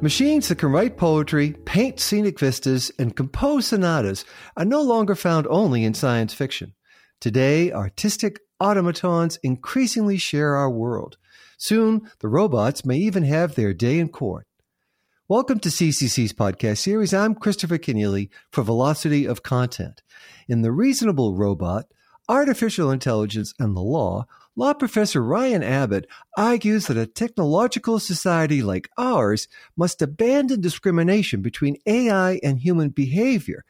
Machines that can write poetry, paint scenic vistas, and compose sonatas are no longer found only in science fiction. Today, artistic automatons increasingly share our world. Soon, the robots may even have their day in court. Welcome to CCC's podcast series. I'm Christopher Kenneally for Velocity of Content. In The Reasonable Robot, Artificial Intelligence and the Law, law professor Ryan Abbott argues that a technological society like ours must abandon discrimination between AI and human behavior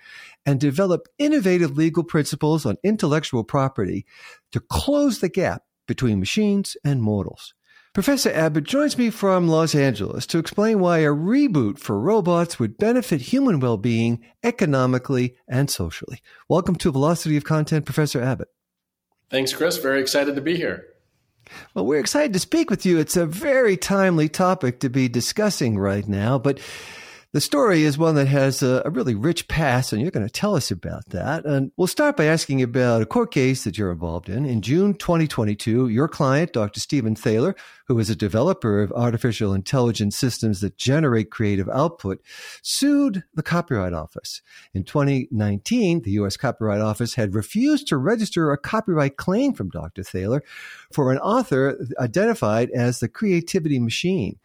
and develop innovative legal principles on intellectual property to close the gap between machines and mortals. Professor Abbott joins me from Los Angeles to explain why a reboot for robots would benefit human well being economically and socially. Welcome to Velocity of Content, Professor Abbott. Thanks, Chris. Very excited to be here. Well, we're excited to speak with you. It's a very timely topic to be discussing right now, but the story is one that has a, a, really rich past, and you're going to tell us about that. And we'll start by asking about a court case that you're involved in. In June 2022, your client, Dr. Stephen Thaler, who is a developer of artificial intelligence systems that generate creative output, sued the Copyright Office. In 2019, the U.S. Copyright Office had refused to register a copyright claim from Dr. Thaler for an author identified as the creativity machine.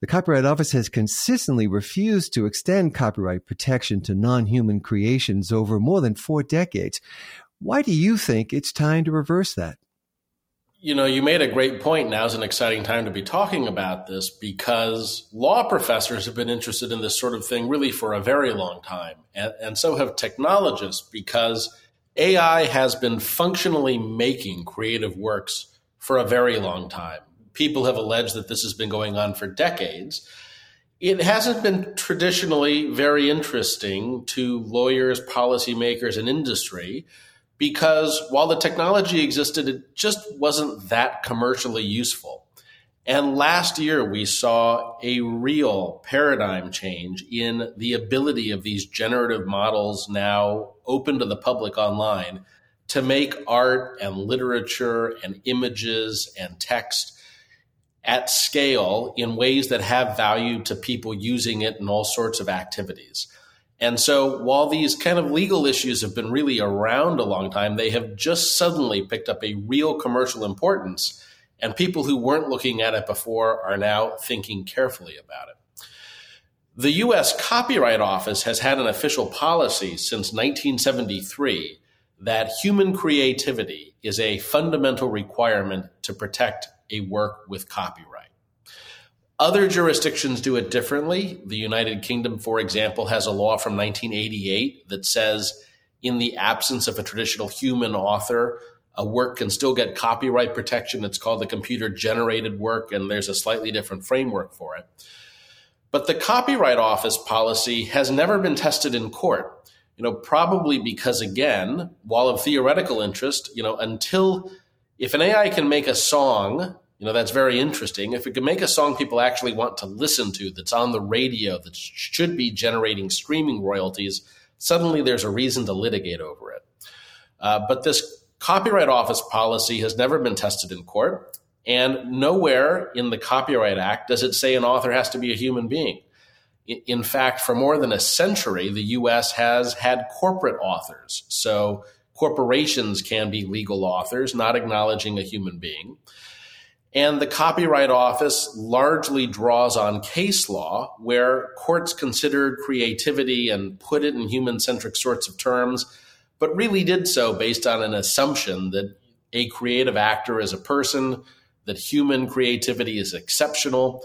The Copyright Office has consistently refused to extend copyright protection to non human creations over more than four decades. Why do you think it's time to reverse that? You know, you made a great point. Now is an exciting time to be talking about this because law professors have been interested in this sort of thing really for a very long time. And, and so have technologists because AI has been functionally making creative works for a very long time people have alleged that this has been going on for decades. It hasn't been traditionally very interesting to lawyers, policymakers, and industry because while the technology existed, it just wasn't that commercially useful. And last year, we saw a real paradigm change in the ability of these generative models now open to the public online to make art and literature and images and text at scale in ways that have value to people using it in all sorts of activities. And so while these kind of legal issues have been really around a long time, they have just suddenly picked up a real commercial importance. And people who weren't looking at it before are now thinking carefully about it. The US Copyright Office has had an official policy since 1973 that human creativity is a fundamental requirement to protect a work with copyright. Other jurisdictions do it differently. The United Kingdom, for example, has a law from 1988 that says in the absence of a traditional human author, a work can still get copyright protection. It's called the computer generated work, and there's a slightly different framework for it. But the Copyright Office policy has never been tested in court. You know, probably because again, while of theoretical interest, you know, until if an AI can make a song, you know, that's very interesting. If it can make a song people actually want to listen to, that's on the radio, that should be generating streaming royalties, suddenly there's a reason to litigate over it. Uh, but this Copyright Office policy has never been tested in court, and nowhere in the Copyright Act does it say an author has to be a human being. In fact, for more than a century, the US has had corporate authors. So corporations can be legal authors, not acknowledging a human being. And the Copyright Office largely draws on case law, where courts considered creativity and put it in human centric sorts of terms, but really did so based on an assumption that a creative actor is a person, that human creativity is exceptional.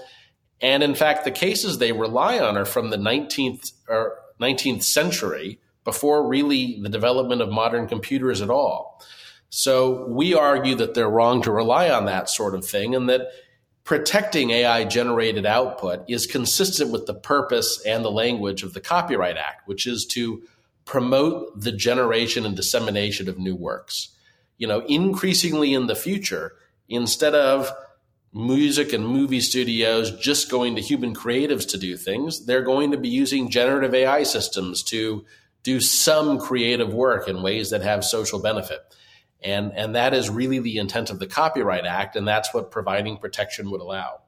And in fact, the cases they rely on are from the 19th, or 19th century, before really the development of modern computers at all. So we argue that they're wrong to rely on that sort of thing and that protecting AI generated output is consistent with the purpose and the language of the Copyright Act, which is to promote the generation and dissemination of new works. You know, increasingly in the future, instead of music and movie studios just going to human creatives to do things, they're going to be using generative AI systems to do some creative work in ways that have social benefit. And, and that is really the intent of the Copyright Act, and that's what providing protection would allow.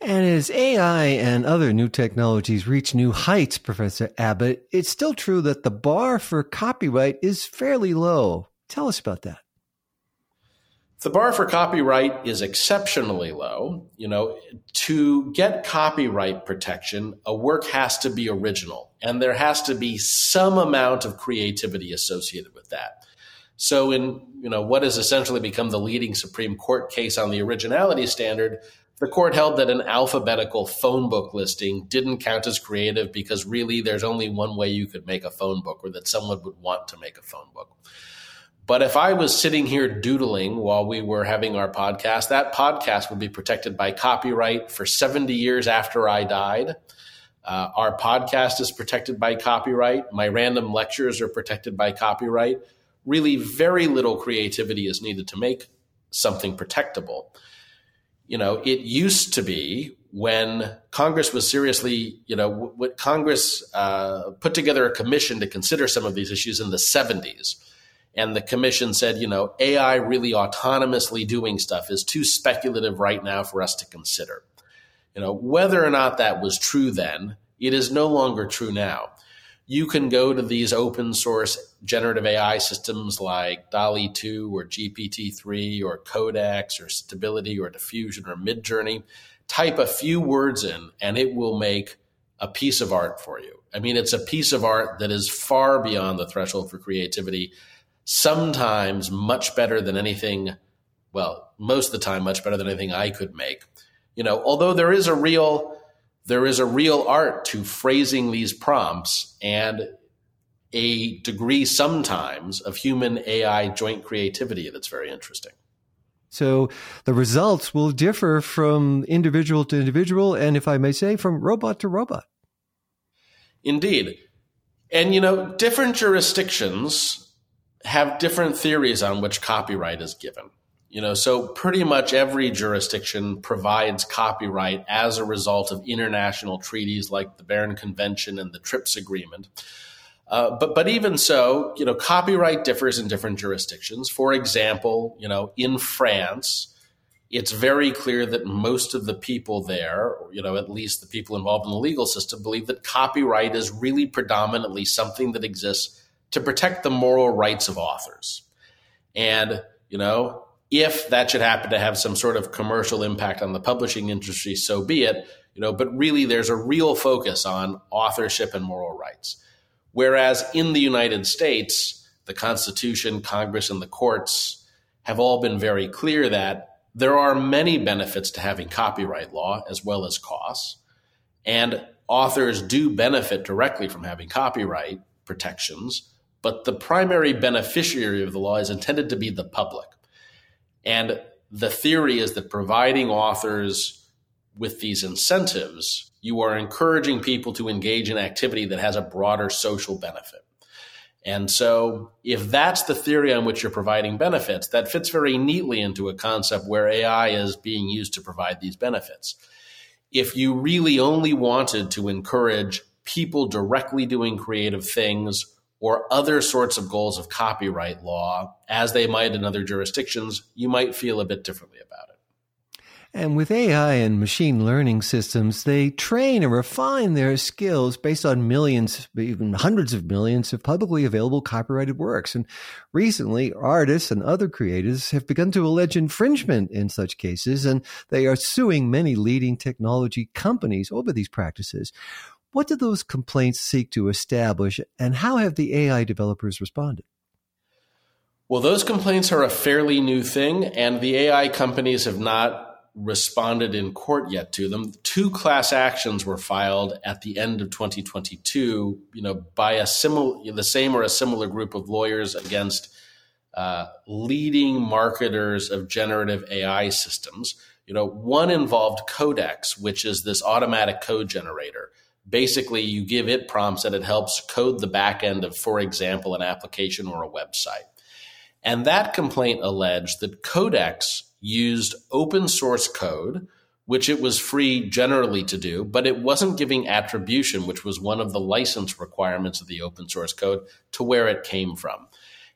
And as AI and other new technologies reach new heights, Professor Abbott, it's still true that the bar for copyright is fairly low. Tell us about that. The bar for copyright is exceptionally low. You know, to get copyright protection, a work has to be original and there has to be some amount of creativity associated with that. So in, you know, what has essentially become the leading Supreme Court case on the originality standard, the court held that an alphabetical phone book listing didn't count as creative because really there's only one way you could make a phone book or that someone would want to make a phone book. But if I was sitting here doodling while we were having our podcast, that podcast would be protected by copyright for 70 years after I died. Uh, our podcast is protected by copyright. My random lectures are protected by copyright. Really, very little creativity is needed to make something protectable. You know, it used to be when Congress was seriously, you know, what Congress uh, put together a commission to consider some of these issues in the 70s and the commission said, you know, AI really autonomously doing stuff is too speculative right now for us to consider. You know, whether or not that was true then, it is no longer true now. You can go to these open source generative AI systems like DALL-E 2 or GPT 3 or Codex or Stability or Diffusion or Midjourney, type a few words in, and it will make a piece of art for you. I mean, it's a piece of art that is far beyond the threshold for creativity sometimes much better than anything, well, most of the time much better than anything I could make. You know, although there is a real there is a real art to phrasing these prompts and a degree sometimes of human AI joint creativity that's very interesting. So the results will differ from individual to individual, and if I may say, from robot to robot. Indeed. And, you know, different jurisdictions have different theories on which copyright is given. You know, so pretty much every jurisdiction provides copyright as a result of international treaties like the Berne Convention and the TRIPS Agreement. Uh, but but even so, you know, copyright differs in different jurisdictions. For example, you know, in France, it's very clear that most of the people there, you know, at least the people involved in the legal system, believe that copyright is really predominantly something that exists to protect the moral rights of authors. And, you know, if that should happen to have some sort of commercial impact on the publishing industry, so be it. You know, but really there's a real focus on authorship and moral rights. Whereas in the United States, the Constitution, Congress, and the courts have all been very clear that there are many benefits to having copyright law as well as costs. And authors do benefit directly from having copyright protections but the primary beneficiary of the law is intended to be the public. And the theory is that providing authors with these incentives, you are encouraging people to engage in activity that has a broader social benefit. And so, if that's the theory on which you're providing benefits, that fits very neatly into a concept where AI is being used to provide these benefits. If you really only wanted to encourage people directly doing creative things or other sorts of goals of copyright law, as they might in other jurisdictions, you might feel a bit differently about it. And with AI and machine learning systems, they train and refine their skills based on millions, even hundreds of millions of publicly available copyrighted works. And recently, artists and other creators have begun to allege infringement in such cases, and they are suing many leading technology companies over these practices. What do those complaints seek to establish, and how have the AI developers responded? Well, those complaints are a fairly new thing, and the AI companies have not responded in court yet to them. Two class actions were filed at the end of 2022, you know, by a similar, the same or a similar group of lawyers against uh, leading marketers of generative AI systems. You know, one involved Codex, which is this automatic code generator basically you give it prompts and it helps code the back end of, for example, an application or a website. And that complaint alleged that Codex used open source code, which it was free generally to do, but it wasn't giving attribution, which was one of the license requirements of the open source code, to where it came from.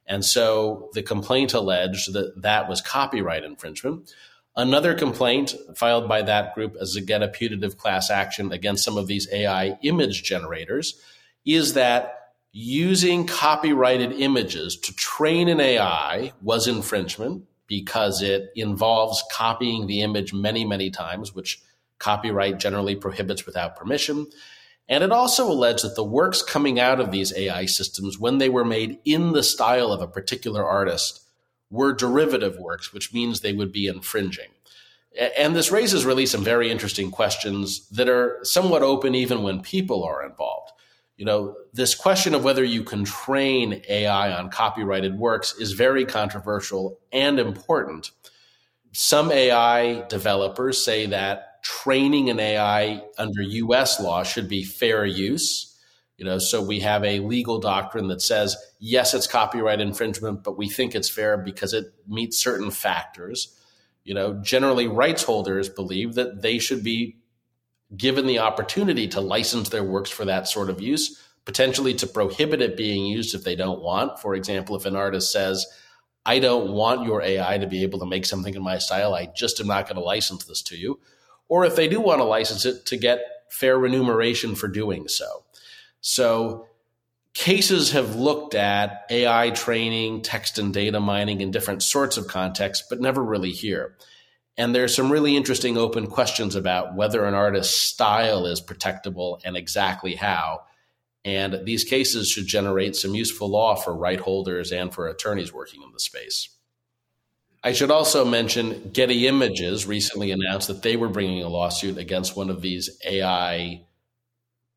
And so the complaint alleged that that was copyright infringement. Another complaint filed by that group as again a putative class action against some of these AI image generators is that using copyrighted images to train an AI was infringement because it involves copying the image many, many times, which copyright generally prohibits without permission. And it also alleged that the works coming out of these AI systems, when they were made in the style of a particular artist, were derivative works, which means they would be infringing. And this raises really some very interesting questions that are somewhat open even when people are involved. You know, this question of whether you can train AI on copyrighted works is very controversial and important. Some AI developers say that training an AI under US law should be fair use you know, so we have a legal doctrine that says, yes, it's copyright infringement, but we think it's fair because it meets certain factors. You know, generally rights holders believe that they should be given the opportunity to license their works for that sort of use, potentially to prohibit it being used if they don't want. For example, if an artist says, I don't want your AI to be able to make something in my style, I just am not going to license this to you. Or if they do want to license it, to get fair remuneration for doing so. So cases have looked at AI training, text and data mining in different sorts of contexts, but never really here. And there's some really interesting open questions about whether an artist's style is protectable and exactly how. And these cases should generate some useful law for right holders and for attorneys working in the space. I should also mention Getty Images recently announced that they were bringing a lawsuit against one of these AI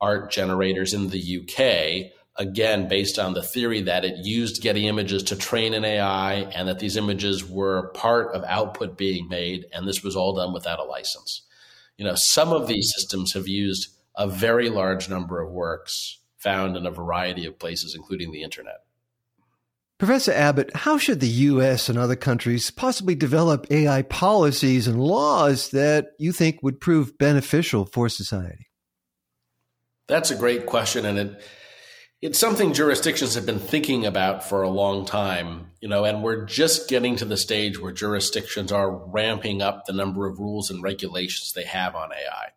art generators in the UK, again, based on the theory that it used Getty images to train an AI and that these images were part of output being made, and this was all done without a license. You know, some of these systems have used a very large number of works found in a variety of places, including the internet. Professor Abbott, how should the U.S. and other countries possibly develop AI policies and laws that you think would prove beneficial for society? That's a great question, and it it's something jurisdictions have been thinking about for a long time, you know, and we're just getting to the stage where jurisdictions are ramping up the number of rules and regulations they have on AI.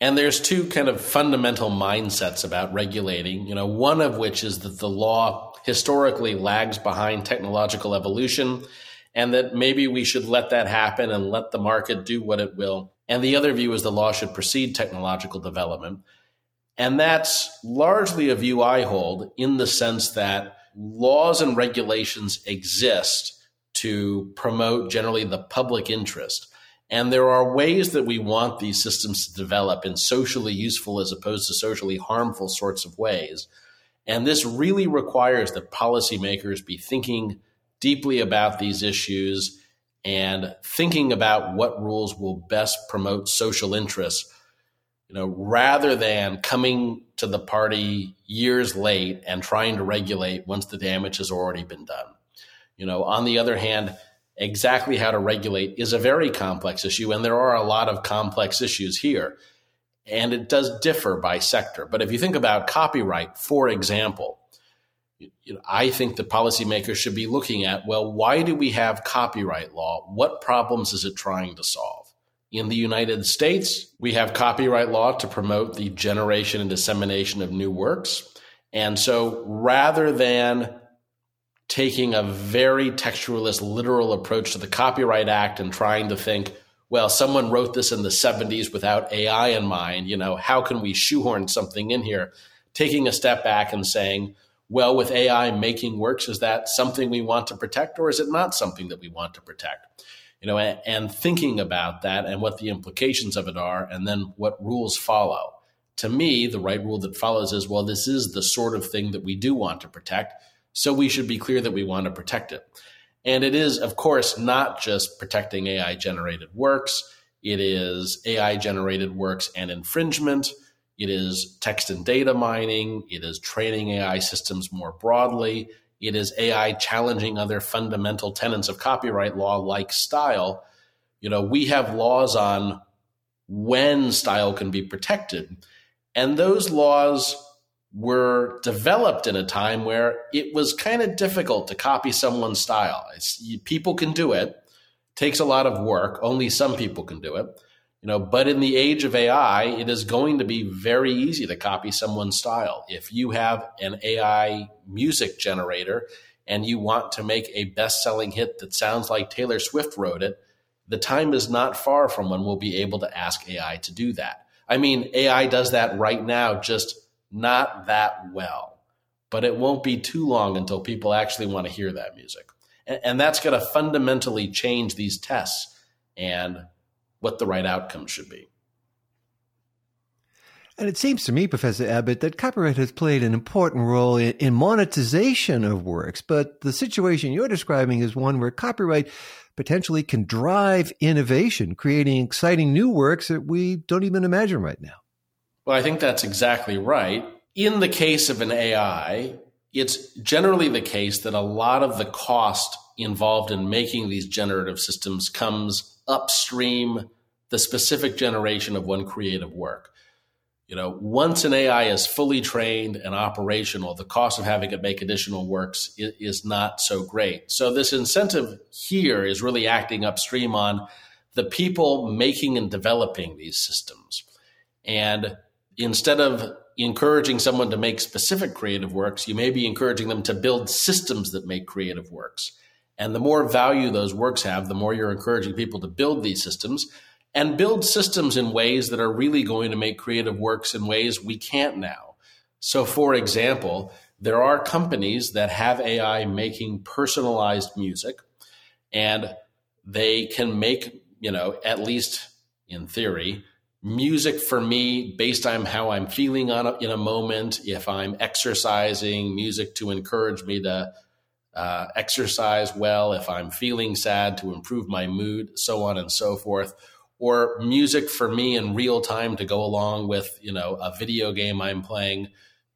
And there's two kind of fundamental mindsets about regulating, you know, one of which is that the law historically lags behind technological evolution and that maybe we should let that happen and let the market do what it will. And the other view is the law should precede technological development and that's largely a view I hold in the sense that laws and regulations exist to promote generally the public interest. And there are ways that we want these systems to develop in socially useful as opposed to socially harmful sorts of ways. And this really requires that policymakers be thinking deeply about these issues and thinking about what rules will best promote social interests you know, rather than coming to the party years late and trying to regulate once the damage has already been done. You know, on the other hand, exactly how to regulate is a very complex issue, and there are a lot of complex issues here. And it does differ by sector. But if you think about copyright, for example, you know, I think the policymakers should be looking at well, why do we have copyright law? What problems is it trying to solve? In the United States, we have copyright law to promote the generation and dissemination of new works. And so rather than taking a very textualist, literal approach to the Copyright Act and trying to think, well, someone wrote this in the 70s without AI in mind, you know, how can we shoehorn something in here? Taking a step back and saying, well, with AI making works, is that something we want to protect or is it not something that we want to protect? You know, and, and thinking about that and what the implications of it are, and then what rules follow. To me, the right rule that follows is well, this is the sort of thing that we do want to protect, so we should be clear that we want to protect it. And it is, of course, not just protecting AI generated works, it is AI generated works and infringement. It is text and data mining. It is training AI systems more broadly. It is AI challenging other fundamental tenets of copyright law, like style. You know, we have laws on when style can be protected. And those laws were developed in a time where it was kind of difficult to copy someone's style. It's, people can do it. takes a lot of work. Only some people can do it. You know, but in the age of AI, it is going to be very easy to copy someone's style. If you have an AI music generator and you want to make a best-selling hit that sounds like Taylor Swift wrote it, the time is not far from when we'll be able to ask AI to do that. I mean, AI does that right now, just not that well. But it won't be too long until people actually want to hear that music. And, and that's going to fundamentally change these tests and what the right outcome should be. And it seems to me, Professor Abbott, that copyright has played an important role in, in, monetization of works. But the situation you're describing is one where copyright potentially can drive innovation, creating exciting new works that we don't even imagine right now. Well, I think that's exactly right. In the case of an AI, it's generally the case that a lot of the cost involved in making these generative systems comes upstream the specific generation of one creative work. You know, once an AI is fully trained and operational, the cost of having it make additional works is, is not so great. So this incentive here is really acting upstream on the people making and developing these systems. And instead of encouraging someone to make specific creative works, you may be encouraging them to build systems that make creative works. And the more value those works have, the more you're encouraging people to build these systems and build systems in ways that are really going to make creative works in ways we can't now. So, for example, there are companies that have AI making personalized music, and they can make, you know, at least in theory, music for me based on how I'm feeling on a, in a moment. If I'm exercising, music to encourage me to uh, exercise well. If I'm feeling sad, to improve my mood, so on and so forth or music for me in real time to go along with, you know, a video game I'm playing.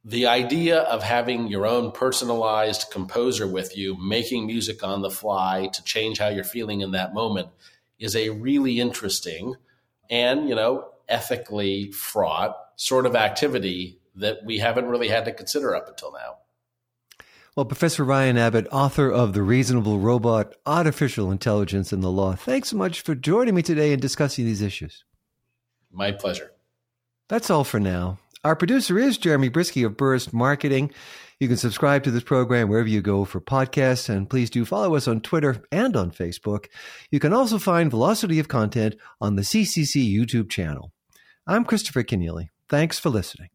The idea of having your own personalized composer with you, making music on the fly to change how you're feeling in that moment is a really interesting and, you know, ethically fraught sort of activity that we haven't really had to consider up until now. Well, Professor Ryan Abbott, author of The Reasonable Robot Artificial Intelligence and the Law, thanks so much for joining me today and discussing these issues. My pleasure. That's all for now. Our producer is Jeremy Brieske of Burst Marketing. You can subscribe to this program wherever you go for podcasts, and please do follow us on Twitter and on Facebook. You can also find Velocity of Content on the CCC YouTube channel. I'm Christopher Kenneally. Thanks for listening.